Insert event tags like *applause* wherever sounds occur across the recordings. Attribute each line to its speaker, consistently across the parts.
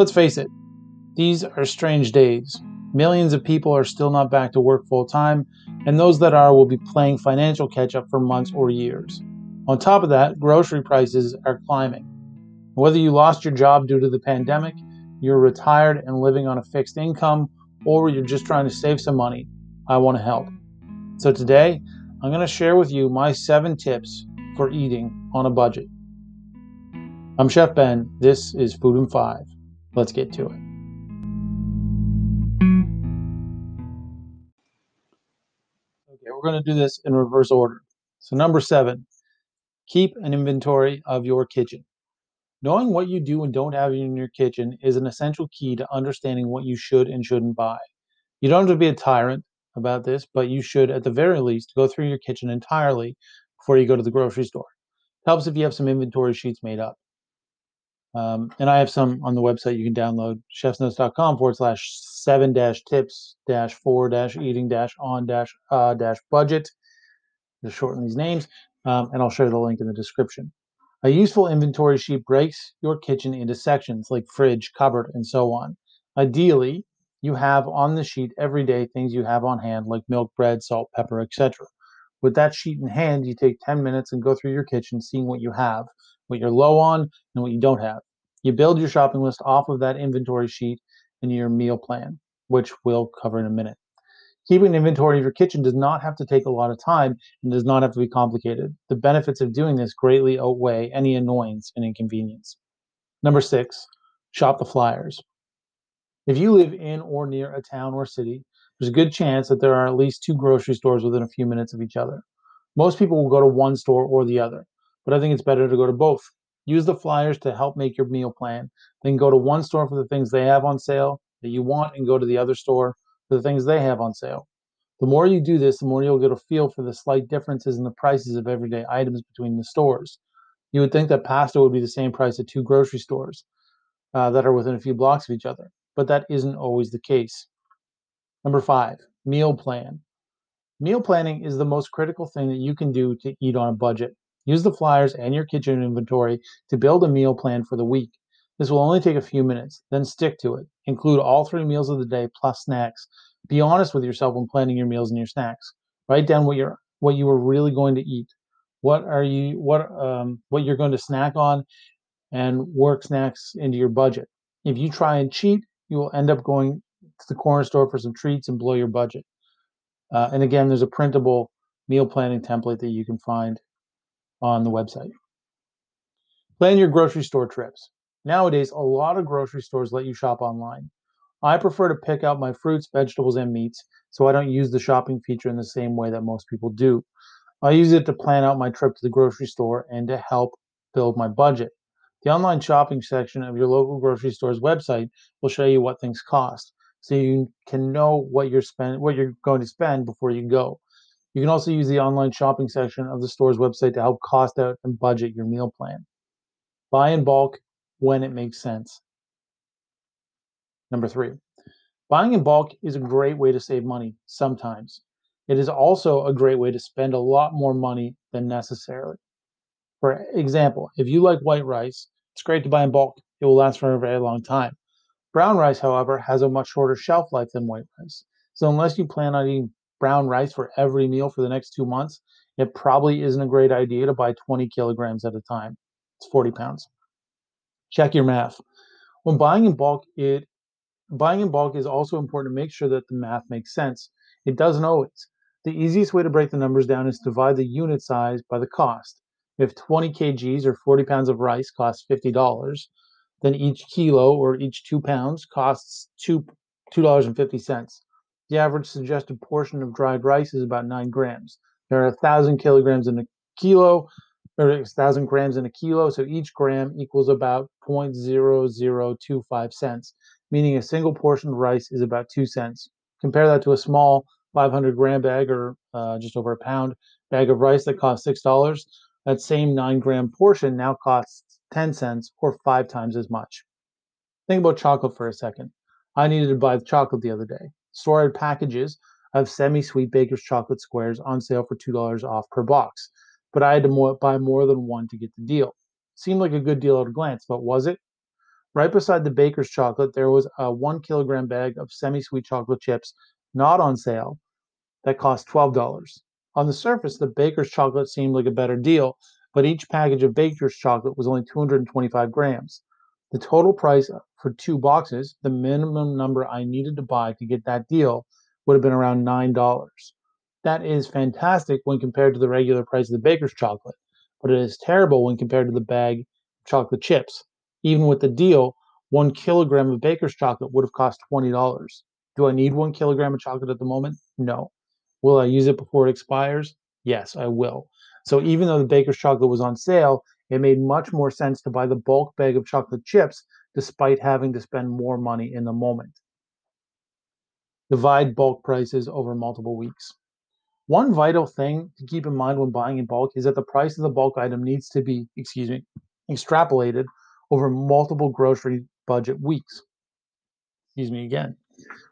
Speaker 1: Let's face it, these are strange days. Millions of people are still not back to work full time, and those that are will be playing financial catch up for months or years. On top of that, grocery prices are climbing. Whether you lost your job due to the pandemic, you're retired and living on a fixed income, or you're just trying to save some money, I want to help. So today, I'm going to share with you my seven tips for eating on a budget. I'm Chef Ben. This is Food in Five. Let's get to it. Okay, we're going to do this in reverse order. So, number seven, keep an inventory of your kitchen. Knowing what you do and don't have in your kitchen is an essential key to understanding what you should and shouldn't buy. You don't have to be a tyrant about this, but you should, at the very least, go through your kitchen entirely before you go to the grocery store. It helps if you have some inventory sheets made up. Um, and I have some on the website you can download, chefsnotes.com forward slash seven dash tips dash four dash eating dash on dash uh dash budget. Just shorten these names, um, and I'll share the link in the description. A useful inventory sheet breaks your kitchen into sections like fridge, cupboard, and so on. Ideally, you have on the sheet every day things you have on hand like milk, bread, salt, pepper, etc. With that sheet in hand, you take 10 minutes and go through your kitchen seeing what you have, what you're low on, and what you don't have. You build your shopping list off of that inventory sheet and your meal plan, which we'll cover in a minute. Keeping inventory of your kitchen does not have to take a lot of time and does not have to be complicated. The benefits of doing this greatly outweigh any annoyance and inconvenience. Number six, shop the flyers. If you live in or near a town or city, there's a good chance that there are at least two grocery stores within a few minutes of each other. Most people will go to one store or the other, but I think it's better to go to both. Use the flyers to help make your meal plan. Then go to one store for the things they have on sale that you want and go to the other store for the things they have on sale. The more you do this, the more you'll get a feel for the slight differences in the prices of everyday items between the stores. You would think that pasta would be the same price at two grocery stores uh, that are within a few blocks of each other, but that isn't always the case. Number five, meal plan. Meal planning is the most critical thing that you can do to eat on a budget. Use the flyers and your kitchen inventory to build a meal plan for the week. This will only take a few minutes, then stick to it. Include all three meals of the day plus snacks. Be honest with yourself when planning your meals and your snacks. Write down what you're what you are really going to eat. What are you what um, what you're going to snack on and work snacks into your budget. If you try and cheat, you will end up going to the corner store for some treats and blow your budget. Uh, and again, there's a printable meal planning template that you can find on the website. Plan your grocery store trips. Nowadays, a lot of grocery stores let you shop online. I prefer to pick out my fruits, vegetables, and meats, so I don't use the shopping feature in the same way that most people do. I use it to plan out my trip to the grocery store and to help build my budget. The online shopping section of your local grocery store's website will show you what things cost, so you can know what you're spend what you're going to spend before you go. You can also use the online shopping section of the store's website to help cost out and budget your meal plan. Buy in bulk when it makes sense. Number three, buying in bulk is a great way to save money sometimes. It is also a great way to spend a lot more money than necessarily. For example, if you like white rice, it's great to buy in bulk. It will last for a very long time. Brown rice, however, has a much shorter shelf life than white rice. So unless you plan on eating brown rice for every meal for the next two months, it probably isn't a great idea to buy 20 kilograms at a time. It's 40 pounds. Check your math. When buying in bulk, it buying in bulk is also important to make sure that the math makes sense. It doesn't always. The easiest way to break the numbers down is to divide the unit size by the cost. If 20 kgs or 40 pounds of rice costs $50, then each kilo or each two pounds costs two $2.50. The average suggested portion of dried rice is about nine grams. There are a thousand kilograms in a kilo, or a thousand grams in a kilo, so each gram equals about 0.0025 cents, meaning a single portion of rice is about two cents. Compare that to a small 500 gram bag, or uh, just over a pound bag of rice that costs six dollars. That same nine gram portion now costs 10 cents, or five times as much. Think about chocolate for a second. I needed to buy chocolate the other day. Store packages of semi-sweet Baker's chocolate squares on sale for $2 off per box, but I had to more, buy more than one to get the deal. Seemed like a good deal at a glance, but was it? Right beside the baker's chocolate, there was a one kilogram bag of semi sweet chocolate chips not on sale that cost $12. On the surface, the baker's chocolate seemed like a better deal, but each package of baker's chocolate was only 225 grams. The total price for two boxes, the minimum number I needed to buy to get that deal, would have been around $9. That is fantastic when compared to the regular price of the baker's chocolate, but it is terrible when compared to the bag of chocolate chips. Even with the deal, one kilogram of baker's chocolate would have cost $20. Do I need one kilogram of chocolate at the moment? No. Will I use it before it expires? Yes, I will. So even though the baker's chocolate was on sale, it made much more sense to buy the bulk bag of chocolate chips despite having to spend more money in the moment. Divide bulk prices over multiple weeks. One vital thing to keep in mind when buying in bulk is that the price of the bulk item needs to be, excuse me, extrapolated over multiple grocery budget weeks. Excuse me again.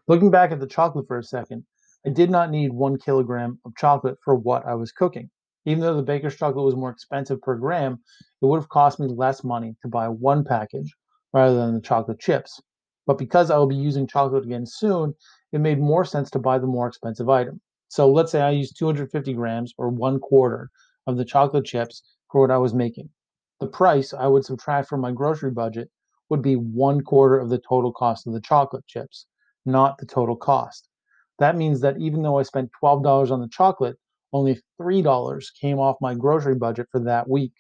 Speaker 1: Looking back at the chocolate for a second, I did not need one kilogram of chocolate for what I was cooking. Even though the baker's chocolate was more expensive per gram, it would have cost me less money to buy one package rather than the chocolate chips. But because I will be using chocolate again soon, it made more sense to buy the more expensive item. So let's say I use 250 grams or one quarter of the chocolate chips for what I was making. The price I would subtract from my grocery budget would be one quarter of the total cost of the chocolate chips, not the total cost. That means that even though I spent $12 on the chocolate, only $3 came off my grocery budget for that week.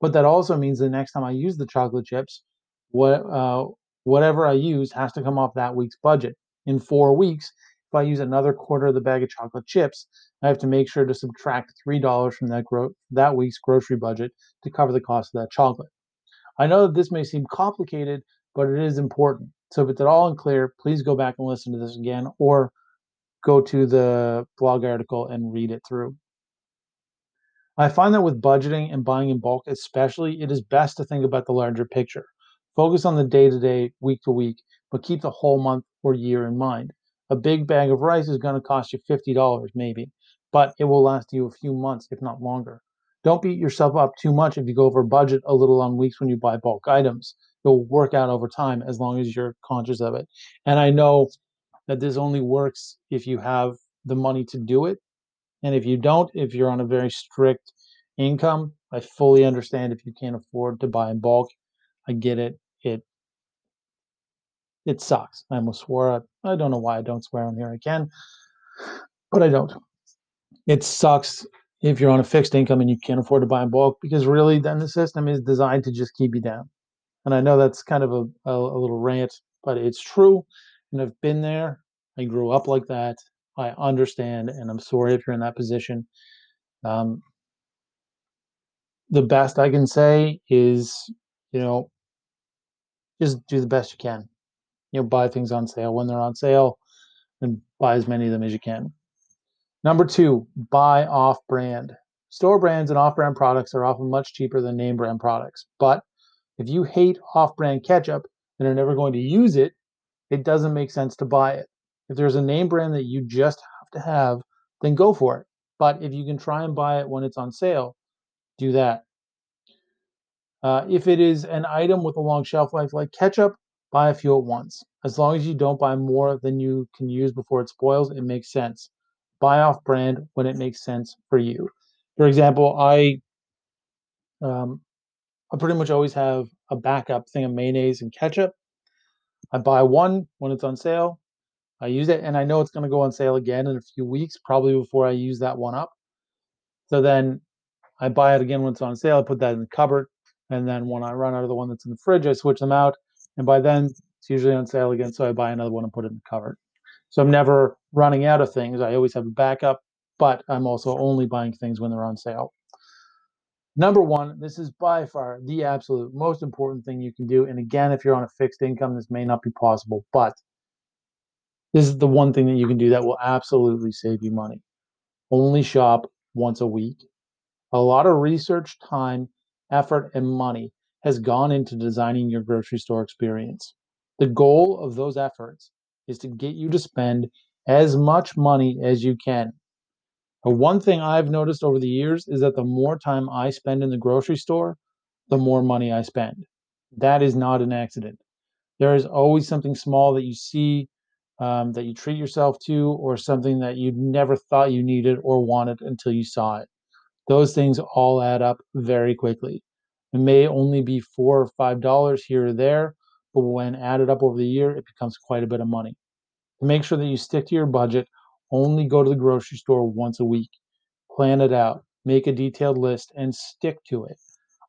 Speaker 1: But that also means the next time I use the chocolate chips, what, uh, whatever I use has to come off that week's budget. In four weeks, if I use another quarter of the bag of chocolate chips, I have to make sure to subtract $3 from that, gro- that week's grocery budget to cover the cost of that chocolate. I know that this may seem complicated, but it is important. So if it's at all unclear, please go back and listen to this again or go to the blog article and read it through. I find that with budgeting and buying in bulk, especially, it is best to think about the larger picture. Focus on the day to day, week to week, but keep the whole month or year in mind. A big bag of rice is going to cost you $50 maybe, but it will last you a few months, if not longer. Don't beat yourself up too much if you go over budget a little on weeks when you buy bulk items. It'll work out over time as long as you're conscious of it. And I know that this only works if you have the money to do it. And if you don't, if you're on a very strict income, I fully understand if you can't afford to buy in bulk. I get it. It it sucks. I almost swore. I don't know why I don't swear on here. I can, but I don't. It sucks if you're on a fixed income and you can't afford to buy in bulk because really then the system is designed to just keep you down. And I know that's kind of a, a, a little rant, but it's true. And I've been there. I grew up like that. I understand, and I'm sorry if you're in that position. Um, the best I can say is, you know, just do the best you can. You know, buy things on sale when they're on sale and buy as many of them as you can. Number two, buy off brand. Store brands and off brand products are often much cheaper than name brand products. But if you hate off brand ketchup and are never going to use it, it doesn't make sense to buy it. If there's a name brand that you just have to have, then go for it. But if you can try and buy it when it's on sale, do that. Uh, if it is an item with a long shelf life like ketchup, buy a few at once. As long as you don't buy more than you can use before it spoils, it makes sense. Buy off brand when it makes sense for you. For example, I um, I pretty much always have a backup thing of mayonnaise and ketchup. I buy one when it's on sale. I use it, and I know it's going to go on sale again in a few weeks, probably before I use that one up. So then I buy it again when it's on sale. I put that in the cupboard, and then when I run out of the one that's in the fridge, I switch them out. And by then, it's usually on sale again, so I buy another one and put it in the cupboard. So I'm never running out of things. I always have a backup, but I'm also only buying things when they're on sale. Number one, this is by far the absolute most important thing you can do. And again, if you're on a fixed income, this may not be possible, but this is the one thing that you can do that will absolutely save you money. Only shop once a week. A lot of research, time, effort, and money has gone into designing your grocery store experience. The goal of those efforts is to get you to spend as much money as you can. One thing I've noticed over the years is that the more time I spend in the grocery store, the more money I spend. That is not an accident. There is always something small that you see um, that you treat yourself to, or something that you never thought you needed or wanted until you saw it. Those things all add up very quickly. It may only be four or five dollars here or there, but when added up over the year, it becomes quite a bit of money. Make sure that you stick to your budget, only go to the grocery store once a week. Plan it out, make a detailed list, and stick to it.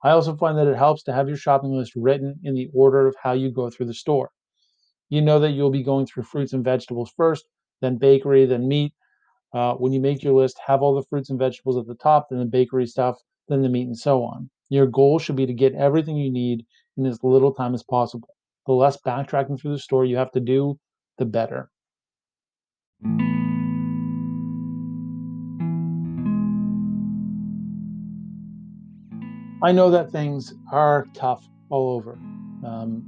Speaker 1: I also find that it helps to have your shopping list written in the order of how you go through the store. You know that you'll be going through fruits and vegetables first, then bakery, then meat. Uh, when you make your list, have all the fruits and vegetables at the top, then the bakery stuff, then the meat, and so on. Your goal should be to get everything you need in as little time as possible. The less backtracking through the store you have to do, the better. I know that things are tough all over. Um,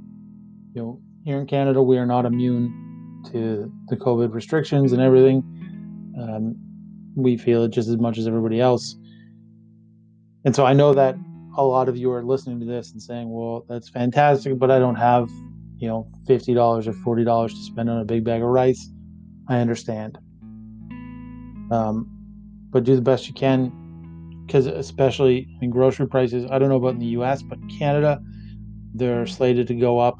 Speaker 1: you know, here in Canada, we are not immune to the COVID restrictions and everything. Um, we feel it just as much as everybody else. And so I know that a lot of you are listening to this and saying, well, that's fantastic, but I don't have, you know, $50 or $40 to spend on a big bag of rice. I understand. Um, but do the best you can because especially in grocery prices, I don't know about in the US, but Canada, they're slated to go up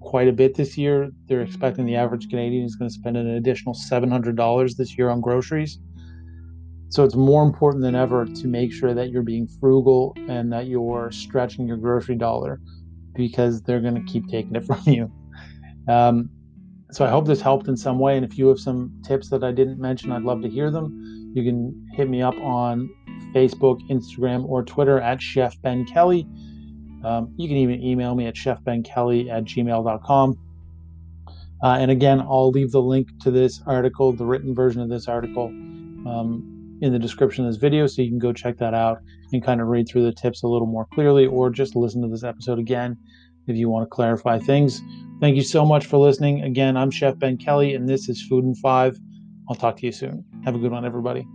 Speaker 1: quite a bit this year. They're expecting the average Canadian is going to spend an additional $700 this year on groceries. So it's more important than ever to make sure that you're being frugal and that you're stretching your grocery dollar because they're going to keep taking it *laughs* from you. Um, so I hope this helped in some way. And if you have some tips that I didn't mention, I'd love to hear them. You can hit me up on Facebook, Instagram, or Twitter at Chef Ben Kelly. Um, you can even email me at chefbenkelly at gmail.com. Uh, and again, I'll leave the link to this article, the written version of this article, um, in the description of this video so you can go check that out and kind of read through the tips a little more clearly or just listen to this episode again if you want to clarify things. Thank you so much for listening. Again, I'm Chef Ben Kelly, and this is Food in Five. I'll talk to you soon. Have a good one, everybody.